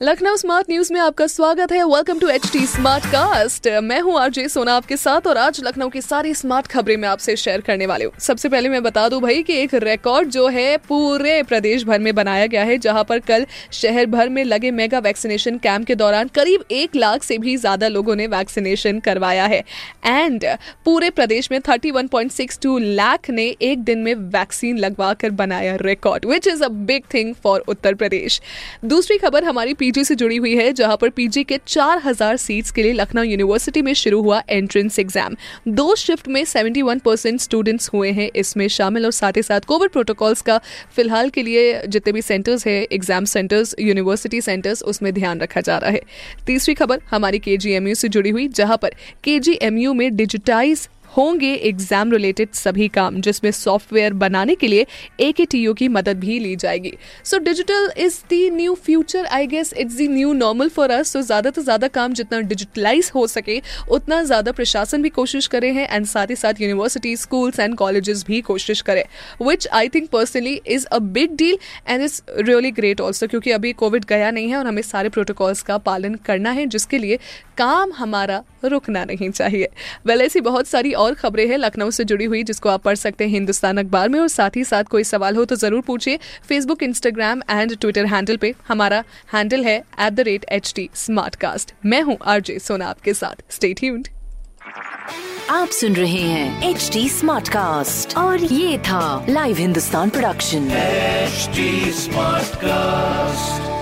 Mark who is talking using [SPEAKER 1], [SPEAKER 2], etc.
[SPEAKER 1] Lucknow smart news में आपका स्वागत है। Welcome to H T smart cast मैं हूँ आरजे सोना आपके साथ और आज लखनऊ की सारी स्मार्ट खबरें मैं आपसे शेयर करने वाली हूँ। सबसे पहले मैं बता दूँ भाई कि एक रिकॉर्ड जो है पूरे प्रदेश भर में बनाया गया है, जहाँ पर कल शहर भर में लगे मेगा वैक्सीनेशन कैंप के दौरान करीब एक लाख से भी ज़्यादा लोगों ने वैक्सीनेशन करवाया है। एंड पूरे प्रदेश में थर्टी लाख ने एक दिन में वैक्सीन लगवा कर बनाया record which is a big thing for Uttar Pradesh. दूसरी खबर हमारी पीजी से जुड़ी हुई है, जहाँ पर पीजी के 4000 सीट्स के लिए लखनऊ यूनिवर्सिटी में शुरू हुआ एंट्रेंस एग्ज़ाम दो शिफ्ट में 71 परसेंट स्टूडेंट्स हुए हैं इसमें शामिल, और साथ ही साथ कोविड प्रोटोकॉल्स का फ़िलहाल के लिए जितने भी सेंटर्स है एग्ज़ाम सेंटर्स यूनिवर्सिटी सेंटर्स उसमें ध्यान रखा जा रहा है। तीसरी खबर हमारी के से जुड़ी हुई, जहाँ पर के में डिजिटाइज होंगे एग्ज़ाम रिलेटेड सभी काम, जिसमें सॉफ्टवेयर बनाने के लिए ए के मदद भी ली जाएगी। So digital is the new future I guess it's the new normal for us so ज़्यादा से ज़्यादा काम जितना डिजिटलाइज हो सके, उतना ज़्यादा प्रशासन भी कोशिश करे हैं एंड साथ ही साथ यूनिवर्सिटी स्कूल्स एंड कॉलेजेस भी कोशिश करें। Which I think personally is a big deal and is really great also क्योंकि अभी कोविड गया नहीं है और हमें सारे प्रोटोकॉल्स का पालन करना है, जिसके लिए काम हमारा रुकना नहीं चाहिए। वेल ऐसी बहुत सारी और खबरें हैं लखनऊ से जुड़ी हुई जिसको आप पढ़ सकते हैं हिंदुस्तान अखबार में। और साथ ही साथ कोई सवाल हो तो ज़रूर पूछिए Facebook Instagram and Twitter handle पे। हमारा हैंडल है at the rate H T मैं हूँ आरजे सोना आपके साथ। स्टेट ट्यून्ड
[SPEAKER 2] आप सुन रहे हैं एच टी और ये था live Hindustan production
[SPEAKER 3] HD Smartcast.